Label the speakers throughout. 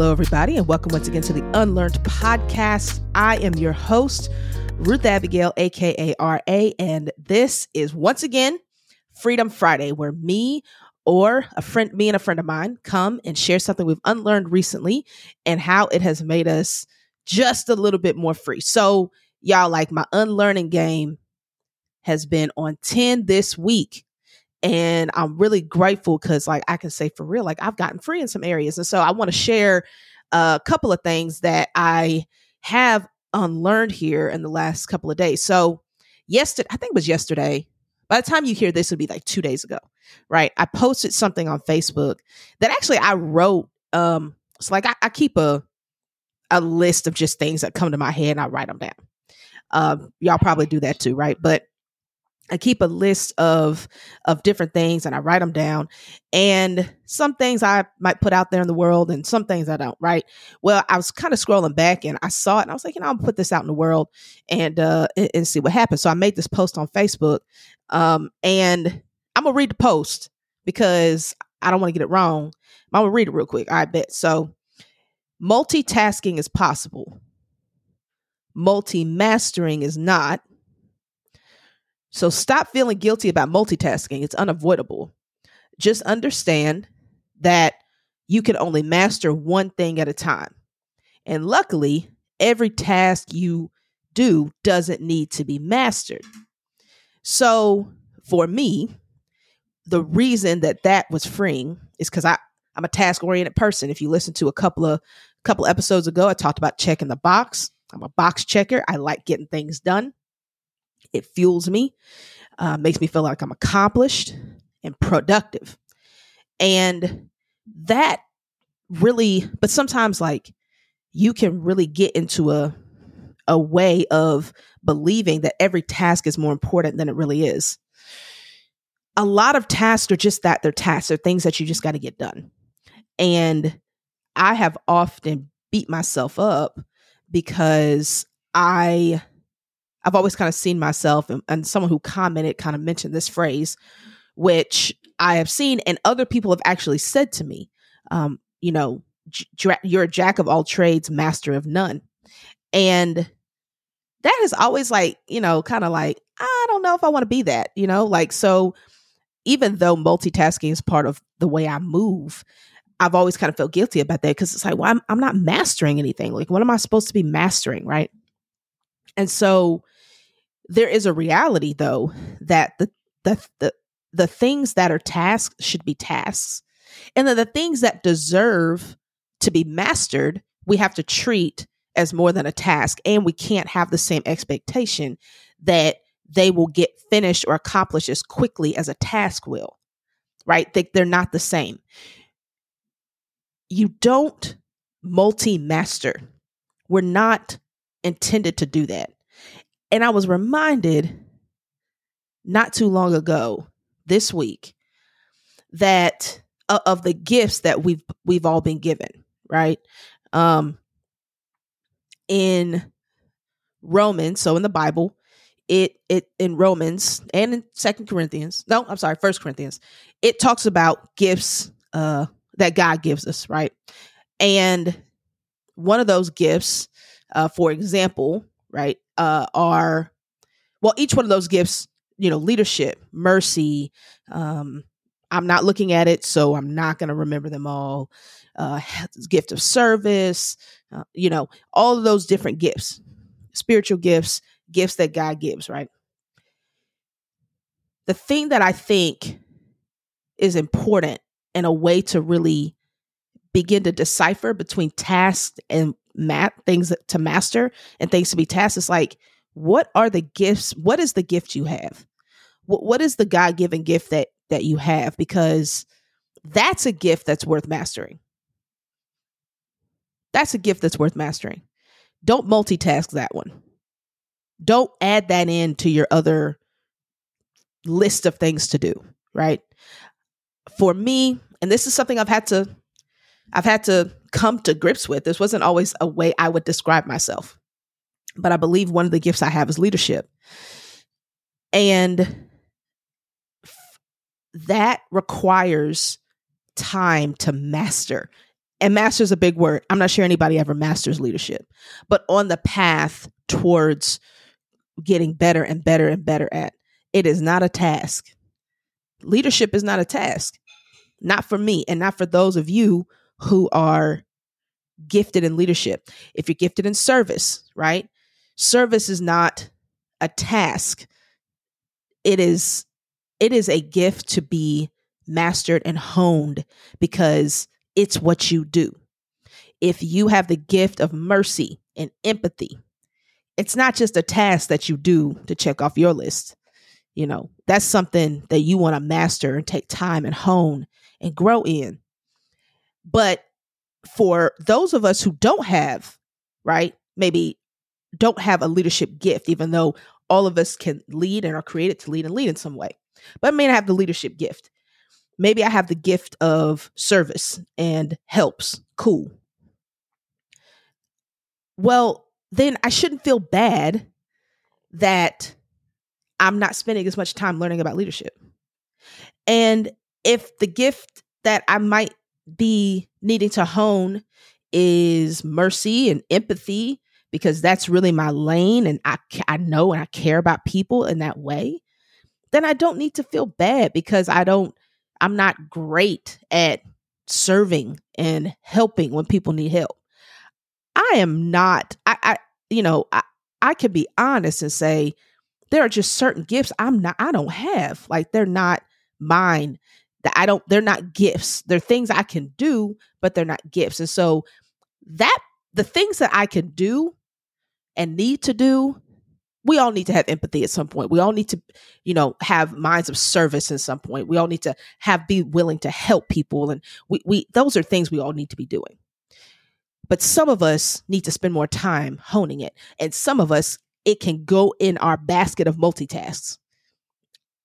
Speaker 1: Hello, everybody, and welcome once again to the Unlearned Podcast. I am your host, Ruth Abigail, aka RA, and this is once again Freedom Friday, where me or a friend, me and a friend of mine, come and share something we've unlearned recently and how it has made us just a little bit more free. So, y'all, like my unlearning game has been on 10 this week and i'm really grateful because like i can say for real like i've gotten free in some areas and so i want to share a couple of things that i have unlearned here in the last couple of days. So yesterday i think it was yesterday by the time you hear this it'll be like two days ago right? I posted something on facebook that actually i wrote um it's like I, I keep a a list of just things that come to my head and i write them down. Um y'all probably do that too right? But I keep a list of of different things and I write them down. And some things I might put out there in the world and some things I don't, right? Well, I was kind of scrolling back and I saw it and I was like, you know, I'll put this out in the world and uh and, see what happens. So I made this post on Facebook. Um and I'm gonna read the post because I don't want to get it wrong. I'm gonna read it real quick. I bet. So multitasking is possible. Multi mastering is not so stop feeling guilty about multitasking. It's unavoidable. Just understand that you can only master one thing at a time. And luckily, every task you do doesn't need to be mastered. So for me, the reason that that was freeing is because I I'm a task oriented person. If you listen to a couple of couple episodes ago, I talked about checking the box. I'm a box checker. I like getting things done. It fuels me, uh, makes me feel like I'm accomplished and productive. And that really, but sometimes like you can really get into a a way of believing that every task is more important than it really is. A lot of tasks are just that they're tasks, they're things that you just got to get done. And I have often beat myself up because I I've always kind of seen myself, and, and someone who commented kind of mentioned this phrase, which I have seen, and other people have actually said to me, um, you know, you're a jack of all trades, master of none. And that has always like, you know, kind of like, I don't know if I want to be that, you know, like, so even though multitasking is part of the way I move, I've always kind of felt guilty about that because it's like, well, I'm, I'm not mastering anything. Like, what am I supposed to be mastering? Right. And so there is a reality though that the the the, the things that are tasks should be tasks. And that the things that deserve to be mastered, we have to treat as more than a task. And we can't have the same expectation that they will get finished or accomplished as quickly as a task will, right? They, they're not the same. You don't multi master. We're not intended to do that. And I was reminded not too long ago, this week, that uh, of the gifts that we've we've all been given, right? Um in Romans, so in the Bible, it it in Romans and in Second Corinthians, no, I'm sorry, First Corinthians, it talks about gifts uh that God gives us, right? And one of those gifts, uh, for example, right, uh, are well, each one of those gifts, you know, leadership, mercy. Um, I'm not looking at it, so I'm not going to remember them all. Uh, gift of service, uh, you know, all of those different gifts, spiritual gifts, gifts that God gives, right? The thing that I think is important in a way to really begin to decipher between task and mat things to master and things to be tasked. It's like, what are the gifts? What is the gift you have? What what is the God given gift that that you have? Because that's a gift that's worth mastering. That's a gift that's worth mastering. Don't multitask that one. Don't add that in to your other list of things to do, right? For me, and this is something I've had to I've had to come to grips with. This wasn't always a way I would describe myself. But I believe one of the gifts I have is leadership. And that requires time to master. and master is a big word. I'm not sure anybody ever masters leadership, but on the path towards getting better and better and better at, it is not a task. Leadership is not a task, not for me, and not for those of you who are gifted in leadership. If you're gifted in service, right? Service is not a task. It is it is a gift to be mastered and honed because it's what you do. If you have the gift of mercy and empathy, it's not just a task that you do to check off your list. You know, that's something that you want to master and take time and hone and grow in. But for those of us who don't have, right, maybe don't have a leadership gift, even though all of us can lead and are created to lead and lead in some way, but I may not have the leadership gift. Maybe I have the gift of service and helps. Cool. Well, then I shouldn't feel bad that I'm not spending as much time learning about leadership. And if the gift that I might be needing to hone is mercy and empathy because that's really my lane and I I know and I care about people in that way, then I don't need to feel bad because I don't I'm not great at serving and helping when people need help. I am not I, I you know, I I can be honest and say there are just certain gifts I'm not I don't have. Like they're not mine that I don't, they're not gifts. They're things I can do, but they're not gifts. And so that, the things that I can do and need to do, we all need to have empathy at some point. We all need to, you know, have minds of service at some point. We all need to have, be willing to help people. And we, we, those are things we all need to be doing. But some of us need to spend more time honing it. And some of us, it can go in our basket of multitasks.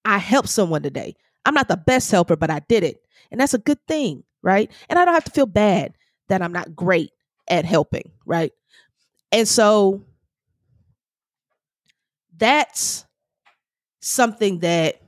Speaker 1: I helped someone today. I'm not the best helper, but I did it. And that's a good thing, right? And I don't have to feel bad that I'm not great at helping, right? And so that's something that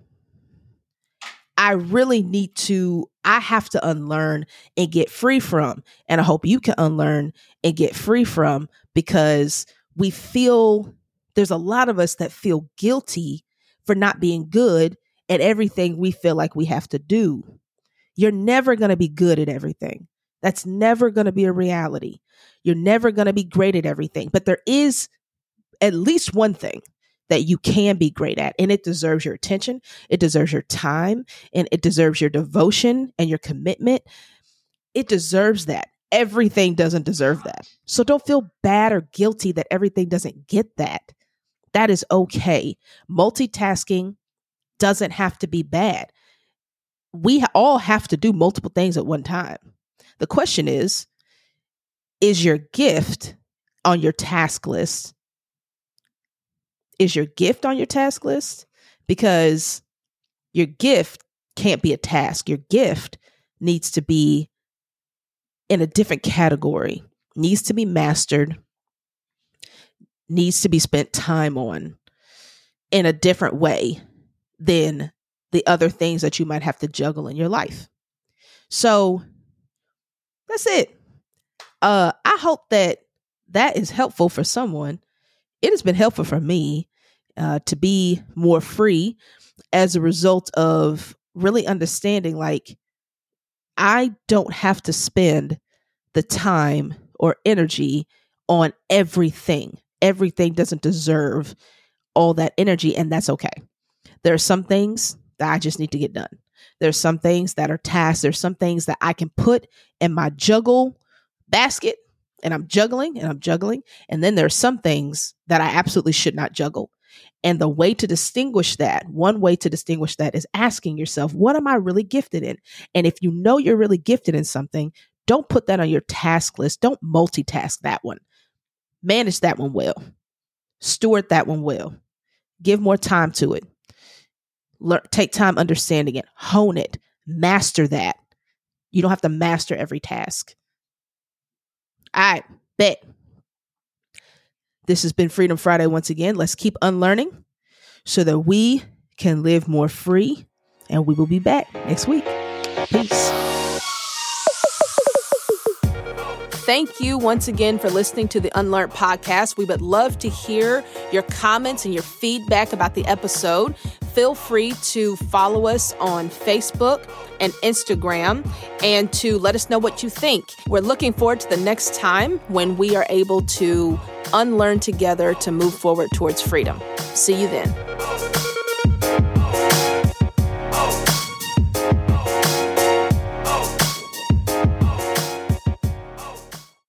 Speaker 1: I really need to, I have to unlearn and get free from. And I hope you can unlearn and get free from because we feel, there's a lot of us that feel guilty for not being good at everything we feel like we have to do. You're never going to be good at everything. That's never going to be a reality. You're never going to be great at everything. But there is at least one thing that you can be great at, and it deserves your attention, it deserves your time, and it deserves your devotion and your commitment. It deserves that. Everything doesn't deserve that. So don't feel bad or guilty that everything doesn't get that. That is okay. Multitasking doesn't have to be bad. We all have to do multiple things at one time. The question is is your gift on your task list? Is your gift on your task list? Because your gift can't be a task. Your gift needs to be in a different category, needs to be mastered, needs to be spent time on in a different way than the other things that you might have to juggle in your life. So that's it. Uh, I hope that that is helpful for someone. It has been helpful for me uh, to be more free as a result of really understanding like I don't have to spend the time or energy on everything. Everything doesn't deserve all that energy, and that's okay. There are some things that I just need to get done. There's some things that are tasks. There's some things that I can put in my juggle basket and I'm juggling and I'm juggling. And then there are some things that I absolutely should not juggle. And the way to distinguish that, one way to distinguish that is asking yourself, what am I really gifted in? And if you know you're really gifted in something, don't put that on your task list. Don't multitask that one. Manage that one well. Steward that one well. Give more time to it. Learn, take time understanding it, hone it, master that. You don't have to master every task. Right, bet. This has been Freedom Friday once again. Let's keep unlearning so that we can live more free. And we will be back next week. Peace. Thank you once again for listening to the Unlearned podcast. We would love to hear your comments and your feedback about the episode. Feel free to follow us on Facebook and Instagram and to let us know what you think. We're looking forward to the next time when we are able to unlearn together to move forward towards freedom. See you then.